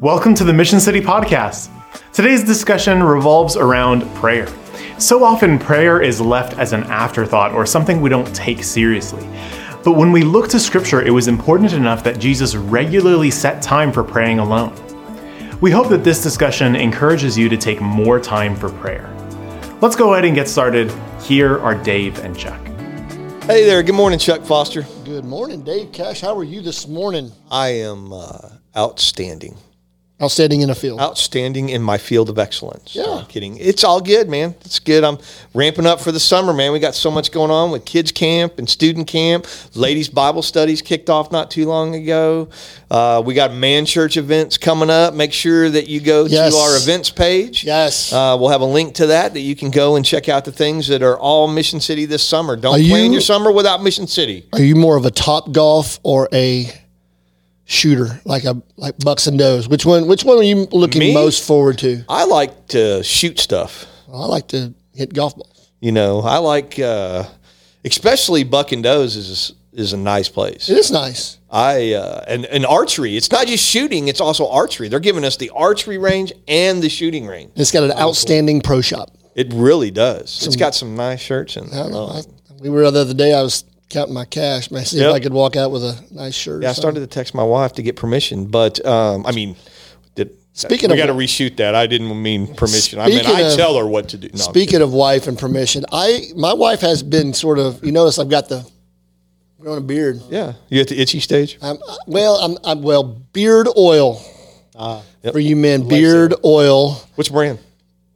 Welcome to the Mission City Podcast. Today's discussion revolves around prayer. So often, prayer is left as an afterthought or something we don't take seriously. But when we look to Scripture, it was important enough that Jesus regularly set time for praying alone. We hope that this discussion encourages you to take more time for prayer. Let's go ahead and get started. Here are Dave and Chuck. Hey there. Good morning, Chuck Foster. Good morning, Dave Cash. How are you this morning? I am uh, outstanding. Outstanding in a field. Outstanding in my field of excellence. Yeah. No, I'm kidding. It's all good, man. It's good. I'm ramping up for the summer, man. We got so much going on with kids camp and student camp. Ladies Bible studies kicked off not too long ago. Uh, we got man church events coming up. Make sure that you go Yes. to our events page. Yes. Uh, we'll have a link to that that you can go and check out the things that are all Mission City this summer. Don't Are plan you- your summer without Mission City. Are you more of a top golf or a shooter, like a like Bucks and Does? Which one? Which one are you looking Me? most forward to? I like to shoot stuff. I like to hit golf balls. You know, I like, uh, especially Buck and Does is is a nice place. It is nice. I uh, and and archery. It's not just shooting; it's also archery. They're giving us the archery range and the shooting range. It's got an outstanding pro shop. It really does. it's got some nice shirts in I there. don't know. I, we were the other day. I was counting my cash. Man, see Yep. if I could walk out with a nice shirt. or Yeah, I started to text my wife to get permission, but um, I mean, did, Speaking we of- got to reshoot that. I didn't mean permission. I mean, I of- tell her what to do. No, Speaking of wife and permission, I my wife has been sort of. You notice I've got the growing a beard. yeah, you at the itchy stage. I'm, well, I'm, I'm well beard oil Yep. for you men. Beard oil. Which brand?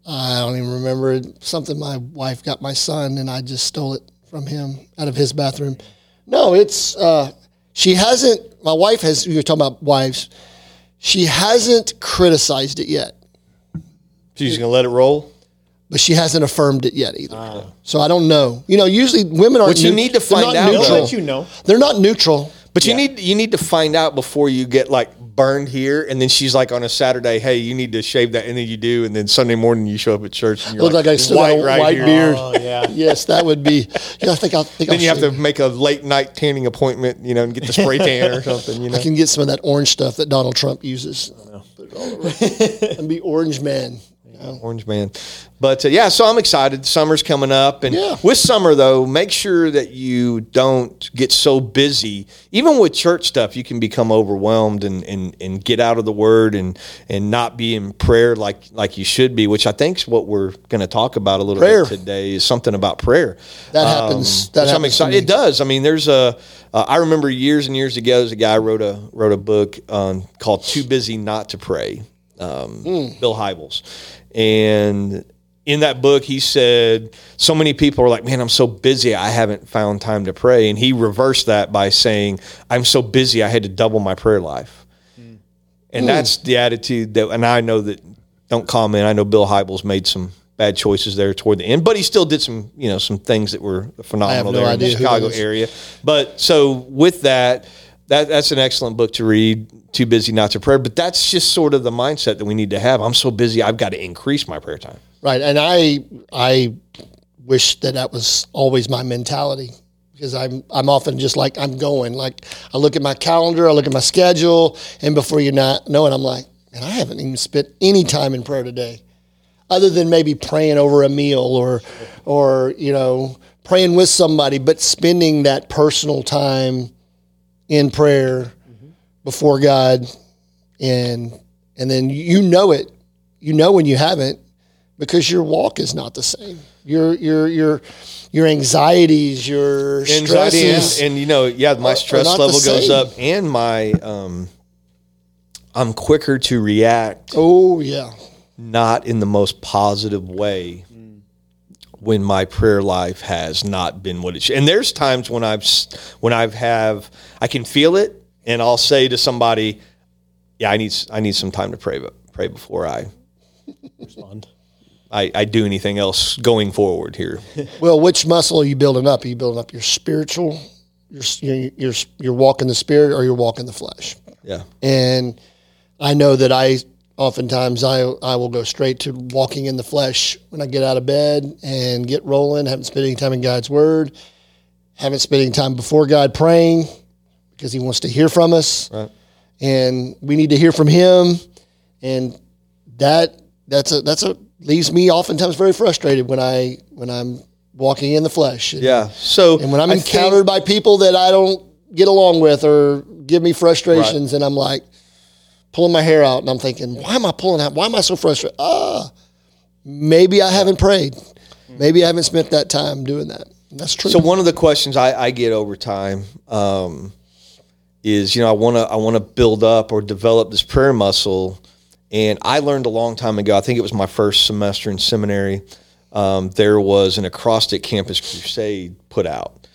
I don't even remember something my wife got my son, and I just stole it from him out of his bathroom. No, it's uh, she hasn't. My wife has. You're talking about wives. She hasn't criticized it yet, She's gonna let it roll. but she hasn't affirmed it yet either. So I don't know. You know, usually women aren't. What you neut- need to they're find not out, Neutral. though- Let you know. They're not neutral. But you need you need to find out before you get like burned here, and then she's like on a Saturday, hey, you need to shave that, and then you do, and then Sunday morning you show up at church and you're Look like, I still got a white here. beard. Oh, yeah. Yes, that would be. Yeah, I think I'll. Think Then I'll you have to make a late night tanning appointment, you know, and get the spray tan or something, you know. I can get some of that orange stuff that Donald Trump uses. Put it all over. and be orange man. Orange man. But uh, yeah, so I'm excited. Summer's coming up. And Yeah. with summer, though, make sure that you don't get so busy. Even with church stuff, you can become overwhelmed and, and, and get out of the word and, and not be in prayer like, like you should be, which I think is what we're going to talk about a little Prayer. bit today is something about prayer. That happens- that which I'm excited. It does. I mean, there's a. Uh, I remember years and years ago, there's a guy wrote a wrote a book um, called "Too Busy Not to Pray." Um, Bill Hybels, and in that book, he said so many people are like, "Man, I'm so busy, I haven't found time to pray." And he reversed that by saying, "I'm so busy, I had to double my prayer life." And that's the attitude that, and I know that. Don't comment. I know Bill Hybels made some bad choices there toward the end, but he still did some, you know, some things that were phenomenal no there in the Chicago area. But so with that, that that's an excellent book to read. Too busy not to pray, but that's just sort of the mindset that we need to have. I'm so busy, I've got to increase my prayer time. Right. And I I wish that that was always my mentality because I'm I'm often just like I'm going. Like I look at my calendar, I look at my schedule, and before you not know it, I'm like, man, I haven't even spent any time in prayer today, other than maybe praying over a meal or or you know praying with somebody, but spending that personal time in prayer before God, and and then you know it, you know when you haven't because your walk is not the same. Your your your your anxieties, your Anxiety and, stresses. and you know, yeah, my stress level goes up, and my um, I'm quicker to react, oh yeah, not in the most positive way. When my prayer life has not been what it should, and there's times when I've when I've have I can feel it, and I'll say to somebody, "Yeah, I need I need some time to pray, but pray before I Respond. I, I do anything else going forward here." Well, which muscle are you building up? Are you building up your spiritual, your your your, your walk in the spirit, or your walk in the flesh? Yeah, And I know that I oftentimes I I will go straight to walking in the flesh when I get out of bed and get rolling. Haven't spent any time in God's Word. Haven't spent any time before God praying because He wants to hear from us. Right. and we need to hear from Him. and that that's a that's a leaves me oftentimes very frustrated when I when I'm walking in the flesh. Yeah. So And when I'm I encountered think- by people that I don't get along with or give me frustrations, and I'm like pulling my hair out, and I'm thinking, why am I pulling out? Why am I so frustrated? Ah, maybe I haven't prayed. Maybe I haven't spent that time doing that. And that's true. So one of the questions I, I get over time um, is, you know, I want to I want to build up or develop this prayer muscle, and I learned a long time ago. I think it was my first semester in seminary. Um, there was an acrostic campus crusade put out,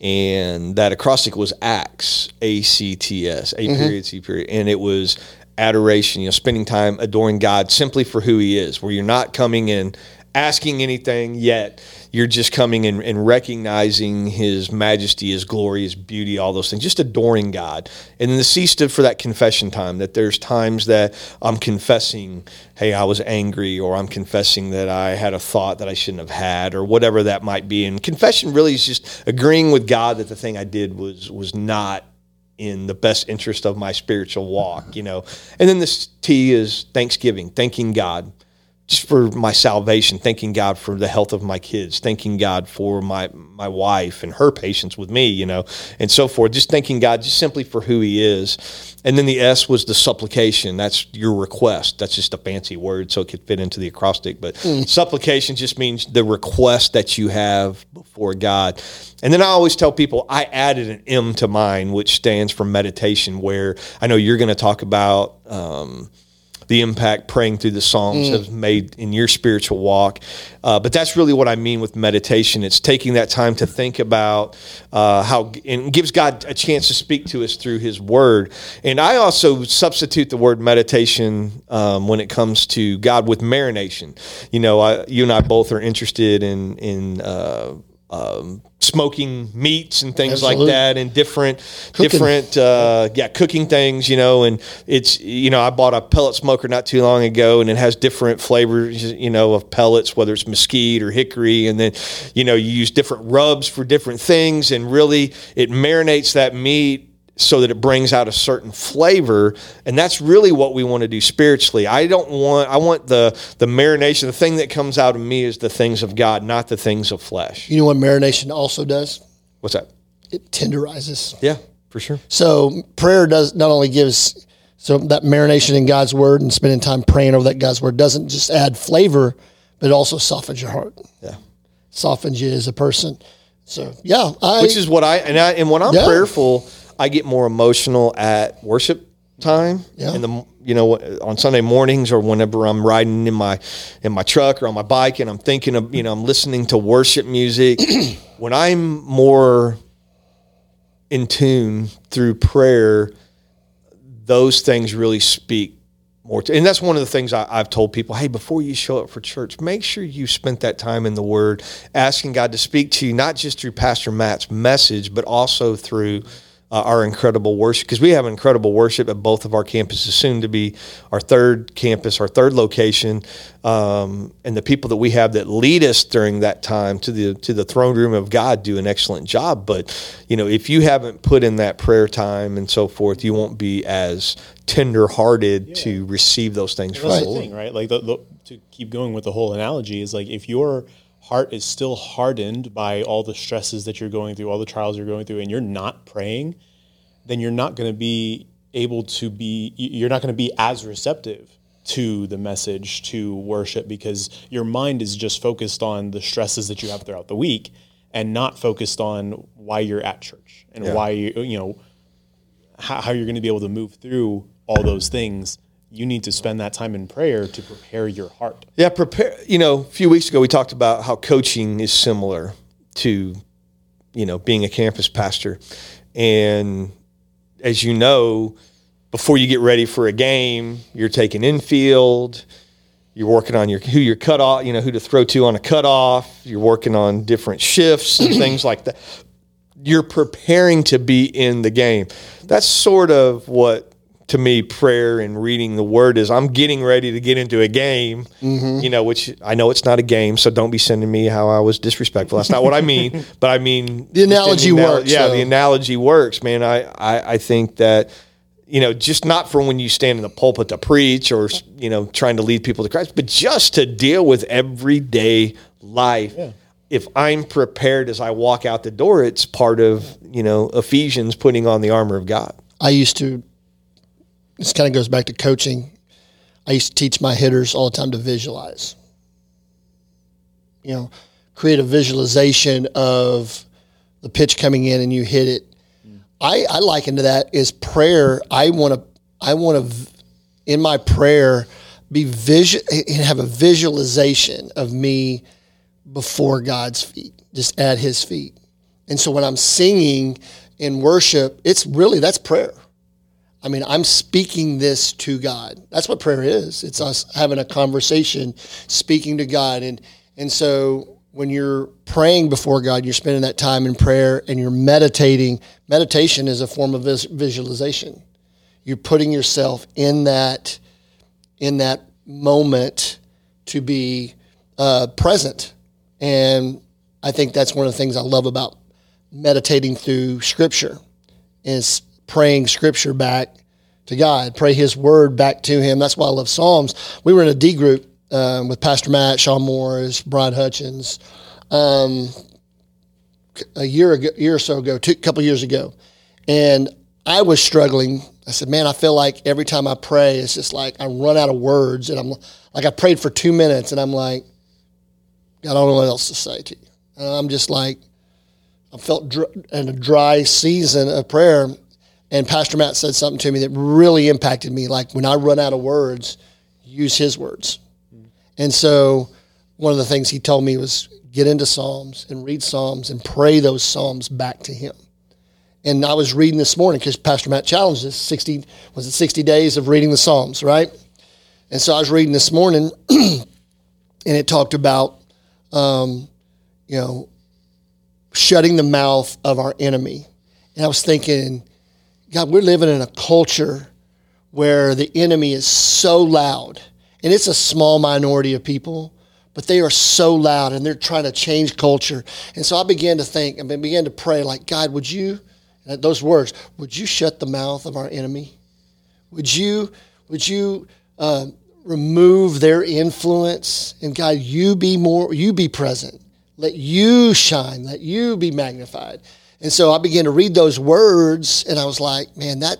and that acrostic was ACTS, A C T S, A period C period, and it was adoration. You know, spending time adoring God simply for who He is, where you're not coming and asking anything yet. You're just coming and, and recognizing His majesty, His glory, His beauty, all those things, just adoring God. And then the C stood for that confession time, that there's times that I'm confessing, hey, I was angry, or I'm confessing that I had a thought that I shouldn't have had, or whatever that might be. And confession really is just agreeing with God that the thing I did was was not in the best interest of my spiritual walk, you know. And then this T is thanksgiving, thanking God for my salvation, thanking God for the health of my kids, thanking God for my my wife and her patience with me, you know, and so forth. Just thanking God just simply for who He is. And then the S was the supplication. That's your request. That's just a fancy word, so it could fit into the acrostic. But supplication just means the request that you have before God. And then I always tell people I added an M to mine, which stands for meditation. Where I know you're going to talk about. Um, the impact praying through the Psalms has made in your spiritual walk. Uh, but that's really what I mean with meditation. It's taking that time to think about uh, how, and gives God a chance to speak to us through His Word. And I also substitute the word meditation um, when it comes to God with marination. You know, I, you and I both are interested in in. Uh, um, smoking meats and things Absolutely. like that, and different Cooking. different uh, yeah cooking things you know and it's you know i bought a pellet smoker not too long ago and it has different flavors you know of pellets whether it's mesquite or hickory and then you know you use different rubs for different things and really it marinates that meat so that it brings out a certain flavor and that's really what we want to do spiritually i don't want i want the the marination the thing that comes out of me is the things of god not the things of flesh you know what marination also does? what's that It tenderizes. yeah for sure So prayer does not only gives so that marination in God's word and spending time praying over that God's word doesn't just add flavor, but it also softens your heart, yeah softens you as a person. So yeah, I which is what I and I and when I'm Yeah. prayerful, I get more emotional at worship time. Yeah. In the you know on Sunday mornings or whenever I'm riding in my in my truck or on my bike and I'm thinking of you know I'm listening to worship music. when I'm more in tune through prayer, those things really speak more to, and that's one of the things I, I've told people. Hey, before you show up for church, make sure you spent that time in the Word, asking God to speak to you, not just through Pastor Matt's message, but also through uh, our incredible worship. Because we have incredible worship at both of our campuses, soon to be our third campus, our third location, um, and the people that we have that lead us during that time to the to the throne room of God do an excellent job. But you know, if you haven't put in that prayer time and so forth, you won't be as tender-hearted to receive those things from That's the thing, right? Like the, the, to keep going with the whole analogy is like if your heart is still hardened by all the stresses that you're going through, all the trials you're going through, and you're not praying, then you're not going to be able to be. You're not going to be as receptive to the message, to worship, because your mind is just focused on the stresses that you have throughout the week, and not focused on why you're at church and why you you know how, how you're going to be able to move through all those things, you need to spend that time in prayer to prepare your heart. Yeah, prepare. You know, a few weeks ago we talked about how coaching is similar to, you know, being a campus pastor, and as you know, before you get ready for a game, you're taking infield. You're working on your who your cutoff, you know, who to throw to on a cutoff. You're working on different shifts and things like that. You're preparing to be in the game. That's sort of what to me prayer and reading the word is i'm getting ready to get into a game mm-hmm. you know which i know it's not a game so don't be sending me how i was disrespectful that's not what i mean but i mean The analogy in works, yeah though. the analogy works man I, I i think that you know, just not for when you stand in the pulpit to preach or, you know, trying to lead people to Christ, but just to deal with everyday life. Yeah. If I'm prepared as I walk out the door, it's part of, you know, Ephesians putting on the armor of God. I used to, this kind of goes back to coaching. I used to teach my hitters all the time to visualize. You know, create a visualization of the pitch coming in and you hit it mm. I, I liken to that is prayer. I want to, I want to, in my prayer, be vision have a visualization of me before God's feet, just at His feet. And so when I'm singing in worship, it's really that's prayer. I mean, I'm speaking this to God. That's what prayer is. It's us having a conversation, speaking to God, and and so when you're praying before God, you're spending that time in prayer and you're meditating. Meditation is a form of visualization. You're putting yourself in that in that moment to be uh, present, and I think that's one of the things I love about meditating through Scripture is praying Scripture back to God, pray His Word back to Him. That's why I love Psalms. We were in a D group um, with Pastor Matt, Sean Morris, Brian Hutchins, um, a year ago, year or so ago, a couple years ago, and I was struggling. I said, "Man, I feel like every time I pray, it's just like I run out of words, and I'm like I prayed for two minutes, and I'm like, I don't know what else to say to you." And I'm just like, I felt dr- in a dry season of prayer, and Pastor Matt said something to me that really impacted me. Like when I run out of words, use His words. And so one of the things he told me was get into Psalms and read Psalms and pray those Psalms back to him. And I was reading this morning because Pastor Matt challenged us 60, was it 60 days of reading the Psalms, right? And so I was reading this morning and it talked about, um, you know, shutting the mouth of our enemy. And I was thinking, God, we're living in a culture where the enemy is so loud and it's a small minority of people, but they are so loud and they're trying to change culture. And so I began to think and began to pray, like, God, would you, those words, would you shut the mouth of our enemy? Would you, would you uh, remove their influence? And God, you be more, you be present. Let you shine. Let you be magnified. And so I began to read those words, and I was like, man, that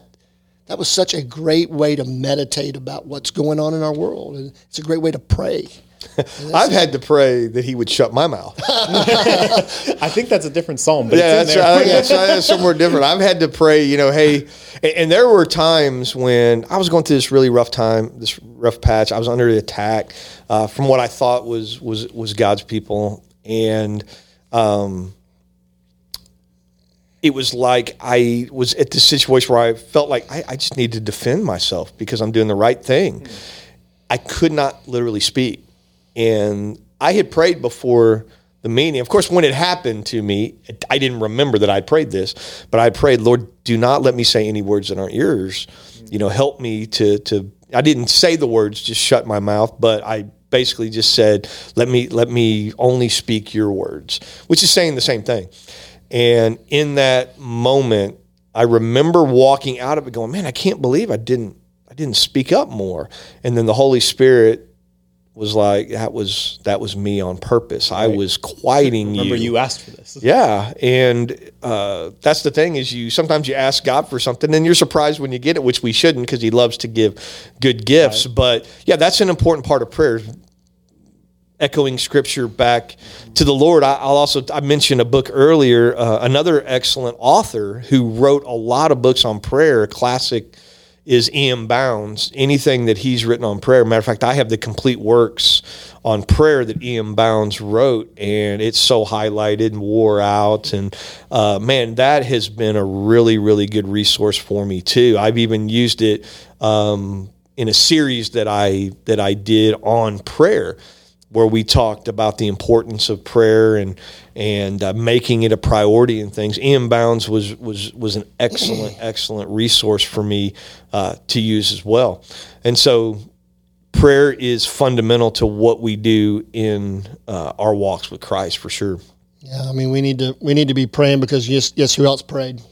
that was such a great way to meditate about what's going on in our world. And it's a great way to pray. I've had to pray that he would shut my mouth. I think that's a different psalm. But yeah, that's, right. that's, that's somewhere different. I've had to pray, you know, hey, and, and, there were times when I was going through this really rough time, this rough patch. I was under the attack uh, from what I thought was was was God's people, and um, it was like I was at this situation where I felt like I, I just need to defend myself because I'm doing the right thing. Mm-hmm. I could not literally speak. And I had prayed before the meeting. Of course, when it happened to me, I didn't remember that I prayed this, but I prayed, Lord, do not let me say any words that aren't yours. You know, help me to to I didn't say the words, just shut my mouth, but I basically just said, let me let me only speak your words, which is saying the same thing. And in that moment, I remember walking out of it going, man, I can't believe I didn't I didn't speak up more. And then the Holy Spirit was like that was that was me on purpose. Right. I was quieting Remember you. Remember you asked for this. Yeah, and uh, that's the thing is you sometimes you ask God for something and you're surprised when you get it, which we shouldn't because He loves to give good gifts. Right. But yeah, that's an important part of prayer echoing scripture back to the Lord. I, will also I mentioned a book earlier, uh, another excellent author who wrote a lot of books on prayer. Classic is E.M. Bounds. Anything that he's written on prayer. Matter of fact, I have the complete works on prayer that E.M. Bounds wrote, and it's so highlighted and wore out. And uh, man, that has been a really, really good resource for me too. I've even used it um, in a series that I that I did on prayer where we talked about the importance of prayer and and uh, making it a priority and things. E.M. Bounds was was was an excellent excellent resource for me uh, to use as well. And so, prayer is fundamental to what we do in uh, our walks with Christ for sure. Yeah, I mean we need to we need to be praying because yes yes who else prayed?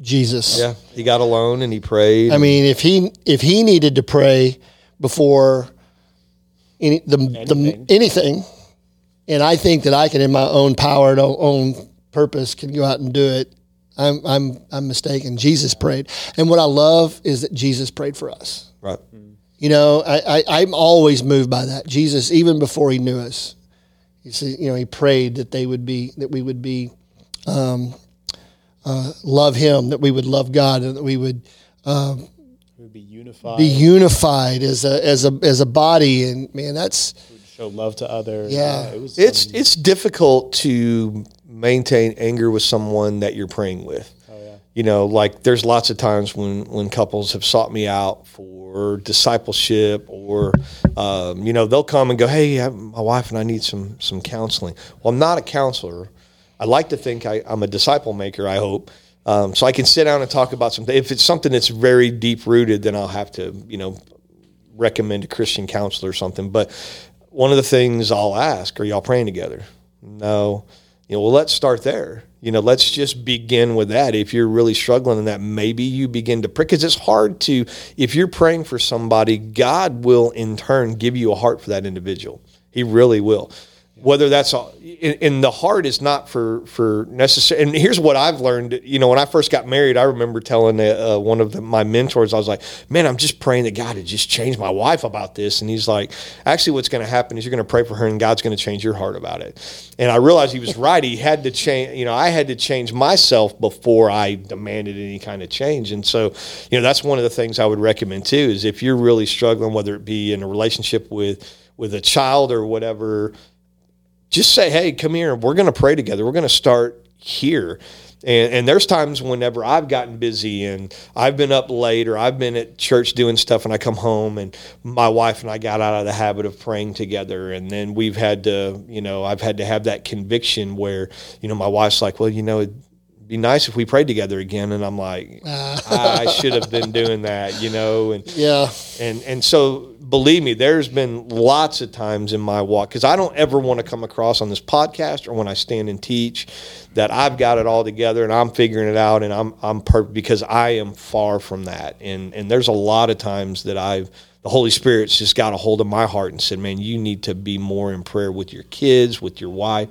Jesus. Yeah, he got alone and he prayed. I mean, if he if he needed to pray before any the anything. the anything, and I think that I can, in my own power and own purpose, can go out and do it. I'm I'm I'm mistaken. Jesus prayed, and what I love is that Jesus prayed for us. Right. You know, I, I am always moved by that. Jesus, even before he knew us, he said, you know, he prayed that they would be that we would be um, uh, love him, that we would love God, and that we would. Um, be unified. Be unified as a as a as a body, and man, that's show love to others. Yeah, it was, it's it's difficult to maintain anger with someone that you're praying with. Oh, yeah. You know, like there's lots of times when when couples have sought me out for discipleship, or um, you know, they'll come and go, "Hey, my wife and I need some some counseling." Well, I'm not a counselor. I like to think I, am a disciple maker. I hope. Um, so I can sit down and talk about something. If it's something that's very deep rooted, then I'll have to, you know, recommend a Christian counselor or something. But one of the things I'll ask, are y'all praying together? No you know, well, let's start there. You know, let's just begin with that. If you're really struggling in that, maybe you begin to pray because it's hard to, if you're praying for somebody, God will in turn give you a heart for that individual. He really will whether that's all in, the heart is not for for necessary. And here's what I've learned. You know, when I first got married, I remember telling uh, one of the, my mentors, I was like, "Man, I'm just praying that God would just change my wife about this." And he's like, "Actually, what's going to happen is you're going to pray for her, and God's going to change your heart about it." And I realized he was right. He had to change. You know, I had to change myself before I demanded any kind of change. And so, you know, that's one of the things I would recommend too. Is if you're really struggling, whether it be in a relationship with with a child or whatever just say, hey, come here. We're going to pray together. We're going to start here. And, and, there's times whenever I've gotten busy and I've been up late or I've been at church doing stuff and I come home and my wife and I got out of the habit of praying together. And then we've had to, you know, I've had to have that conviction where, you know, my wife's like, well, you know, it'd be nice if we prayed together again. And I'm like, uh. I, I should have been doing that, you know? And yeah. And, and so believe me, there's been lots of times in my walk because I don't ever want to come across on this podcast or when I stand and teach that I've got it all together and I'm figuring it out and I'm I'm perfect because I am far from that. And and there's a lot of times that I've the Holy Spirit's just got a hold of my heart and said, "Man, you need to be more in prayer with your kids, with your wife."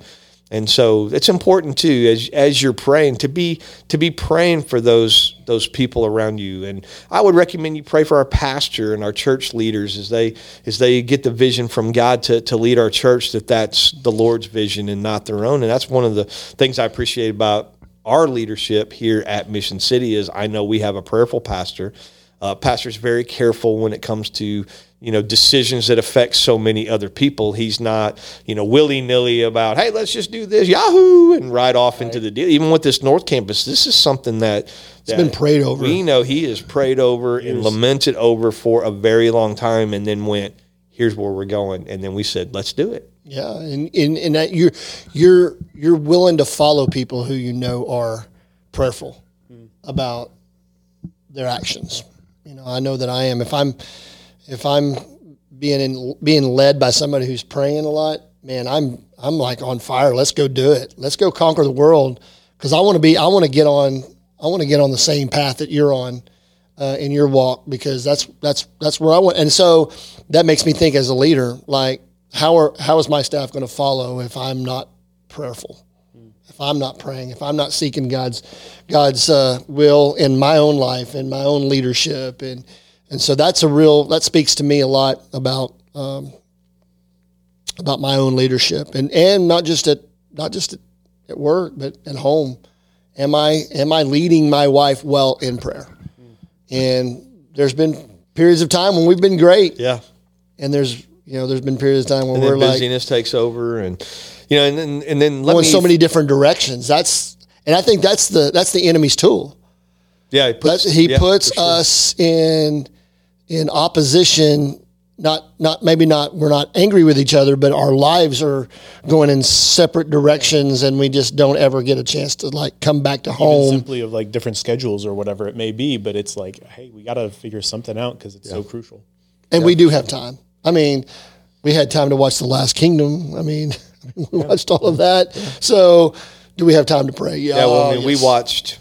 And so it's important too, as as you're praying, to be to be praying for those those people around you. And I would recommend you pray for our pastor and our church leaders as they as they get the vision from God to, to lead our church, that that's the Lord's vision and not their own. And that's one of the things I appreciate about our leadership here at Mission City is I know we have a prayerful pastor. Uh, pastor's very careful when it comes to you know decisions that affect so many other people. He's not you know willy nilly about hey let's just do this Yahoo and ride off right. into the deal. Even with this North Campus, this is something that it's been prayed over. We know he is prayed over Years. and lamented over for a very long time, and then went here's where we're going, and then we said let's do it. Yeah, and and, and that you're you're you're willing to follow people who you know are prayerful mm. about their actions. You know, I know that I am. If I'm if I'm being in, being led by somebody who's praying a lot, man, I'm I'm like on fire. Let's go do it. Let's go conquer the world because I want to be. I want to get on. I want to get on the same path that you're on uh, in your walk because that's that's that's where I want. And so that makes me think as a leader, like how are how is my staff going to follow if I'm not prayerful? If I'm not praying, if I'm not seeking God's God's uh, will in my own life and my own leadership. And and so that's a real that speaks to me a lot about um, about my own leadership. And and not just at not just at, at work but at home. Am i am i leading my wife well in prayer? And there's been periods of time when we've been great. Yeah. And there's you know there's been periods of time when and we're busyness like takes over and you know and then and then let going so many different directions that's and i think that's the that's the enemy's tool yeah he puts, he yeah, puts sure. us in in opposition not not maybe not we're not angry with each other but our lives are going in separate directions and we just don't ever get a chance to like come back to home Even simply of like different schedules or whatever it may be but it's like hey we got to figure something out because it's yeah. so crucial and yeah. we do have time i mean we had time to watch the last kingdom i mean we watched all of that so do we have time to pray yeah, well i mean yes. we watched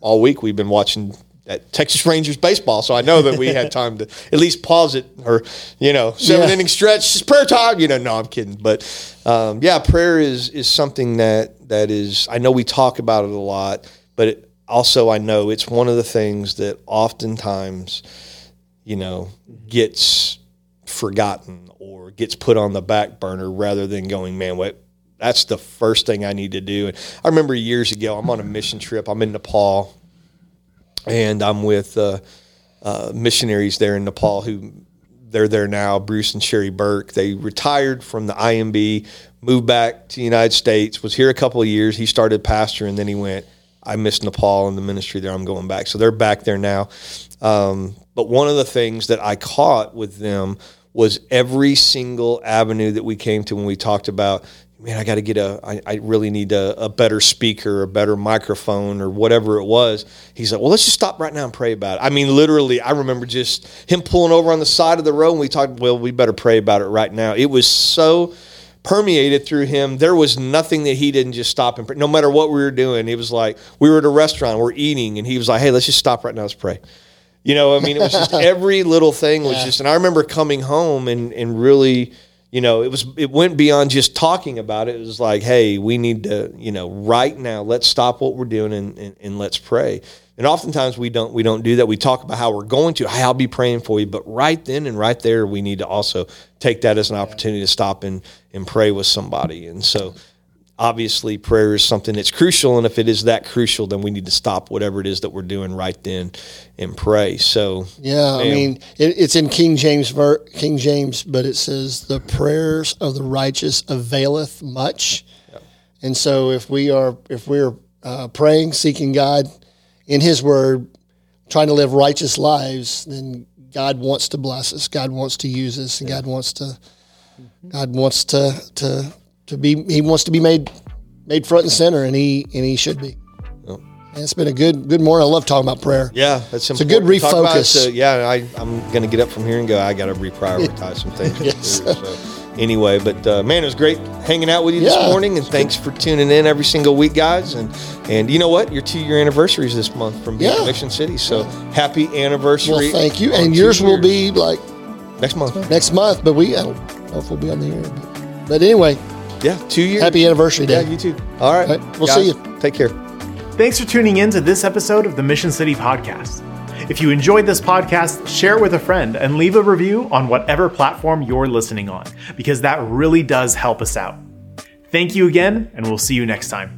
all week we've been watching at Texas Rangers baseball, so I know that we had time to at least pause it or you know seven Yeah. inning stretch, it's prayer time. You know, no, I'm kidding, but um, yeah, prayer is is something that that is. I know we talk about it a lot, but it, also I know it's one of the things that oftentimes you know gets forgotten or gets put on the back burner rather than going, man, what. That's the first thing I need to do. And I remember years ago, I'm on a mission trip. I'm in Nepal, and I'm with uh, uh, missionaries there in Nepal who they're there now. Bruce and Sherry Burke. They retired from the IMB, moved back to the United States. Was here a couple of years. He started pastor, and then he went. I miss Nepal and the ministry there. I'm going back. So they're back there now. Um, but one of the things that I caught with them was every single avenue that we came to when we talked about man, I got to get a, I, I really need a, a better speaker, a better microphone, or whatever it was. He's like, well, let's just stop right now and pray about it. I mean, literally, I remember just him pulling over on the side of the road and we talked, well, we better pray about it right now. It was so permeated through him. There was nothing that he didn't just stop and pray. No matter what we were doing, he was like we were at a restaurant, we're eating, and he was like, hey, let's just stop right now, let's pray. You know, I mean, it was just every little thing was just, and I remember coming home and, and really, you know, it was, it went beyond just talking about it. It was like, hey, we need to, you know, right now, let's stop what we're doing and, and, and let's pray. And oftentimes we don't, we don't do that. We talk about how we're going to, hey, I'll be praying for you. But right then and right there, we need to also take that as an opportunity to stop and, and pray with somebody. And so, obviously prayer is something that's crucial and if it is that crucial then we need to stop whatever it is that we're doing right then and pray so Yeah, I mean, it, it's in King James, ver- King James, but it says the prayers of the righteous availeth much. And so, if we are if we're uh, praying, seeking God in His Word, trying to live righteous lives, then God wants to bless us. God wants to use us, and God wants to God wants to to to be He wants to be made made front and center, and He and He should be. And it's been a good good morning. I love talking about prayer. yeah that's a good important to about. refocus. So, yeah I, i'm going to get up from here and go i got to reprioritize some things Yes. too, so anyway but uh, man it was great hanging out with you this morning and thanks for tuning in every single week guys and and you know what your two year anniversary is this month from being Yeah. mission city so happy anniversary Well, thank you. And yours will be like next month next month, but we I don't know if we'll be on the air. But, but anyway, yeah two years happy anniversary yeah you too all right, All right, we'll guys, see you. take care Thanks for tuning in to this episode of the Mission City Podcast. If you enjoyed this podcast, share it with a friend and leave a review on whatever platform you're listening on, because that really does help us out. Thank you again, and we'll see you next time.